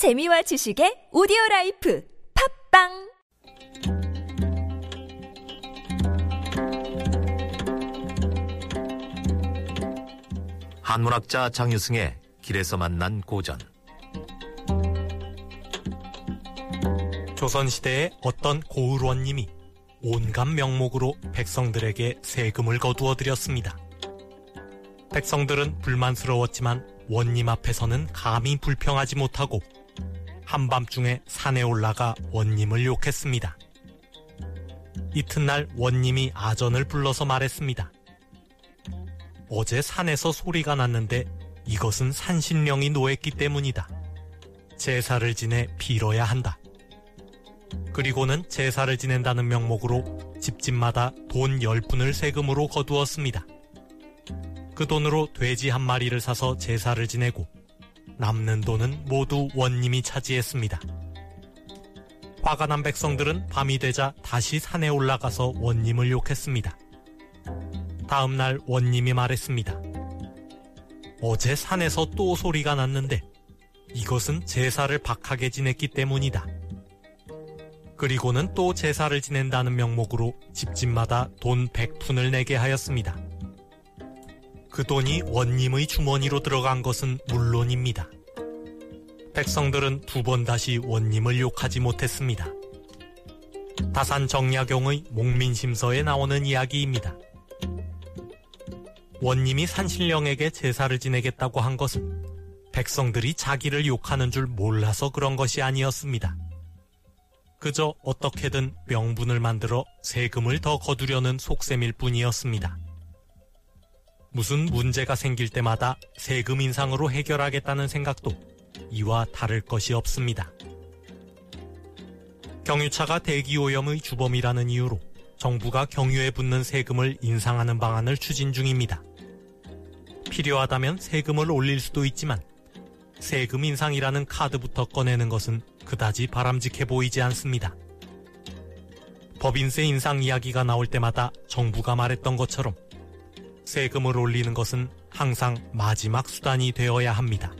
재미와 지식의 오디오 life 팟빵 한문학자 장유승의 길에서 만난 고전 조선시대의 어떤 고을원님이 온갖 명목으로 백성들에게 세금을 거두어들였습니다. 백성들은 불만스러웠지만 원님 앞에서는 감히 불평하지 못하고 한밤중에 산에 올라가 원님을 욕했습니다. 이튿날 원님이 아전을 불러서 말했습니다. 어제 산에서 소리가 났는데 이것은 산신령이 노했기 때문이다. 제사를 지내 빌어야 한다. 그리고는 제사를 지낸다는 명목으로 집집마다 돈 10푼을 세금으로 거두었습니다. 그 돈으로 돼지 한 마리를 사서 제사를 지내고 남는 돈은 모두 원님이 차지했습니다. 화가 난 백성들은 밤이 되자 다시 산에 올라가서 원님을 욕했습니다. 다음 날 원님이 말했습니다. 어제 산에서 또 소리가 났는데 이것은 제사를 박하게 지냈기 때문이다. 그리고는 또 제사를 지낸다는 명목으로 집집마다 돈 100푼을 내게 하였습니다. 그 돈이 원님의 주머니로 들어간 것은 물론입니다. 백성들은 두 번 다시 원님을 욕하지 못했습니다. 다산 정약용의 목민심서에 나오는 이야기입니다. 원님이 산신령에게 제사를 지내겠다고 한 것은 백성들이 자기를 욕하는 줄 몰라서 그런 것이 아니었습니다. 그저 어떻게든 명분을 만들어 세금을 더 거두려는 속셈일 뿐이었습니다. 무슨 문제가 생길 때마다 세금 인상으로 해결하겠다는 생각도 이와 다를 것이 없습니다. 경유차가 대기오염의 주범이라는 이유로 정부가 경유에 붙는 세금을 인상하는 방안을 추진 중입니다. 필요하다면 세금을 올릴 수도 있지만 세금 인상이라는 카드부터 꺼내는 것은 그다지 바람직해 보이지 않습니다. 법인세 인상 이야기가 나올 때마다 정부가 말했던 것처럼 세금을 올리는 것은 항상 마지막 수단이 되어야 합니다.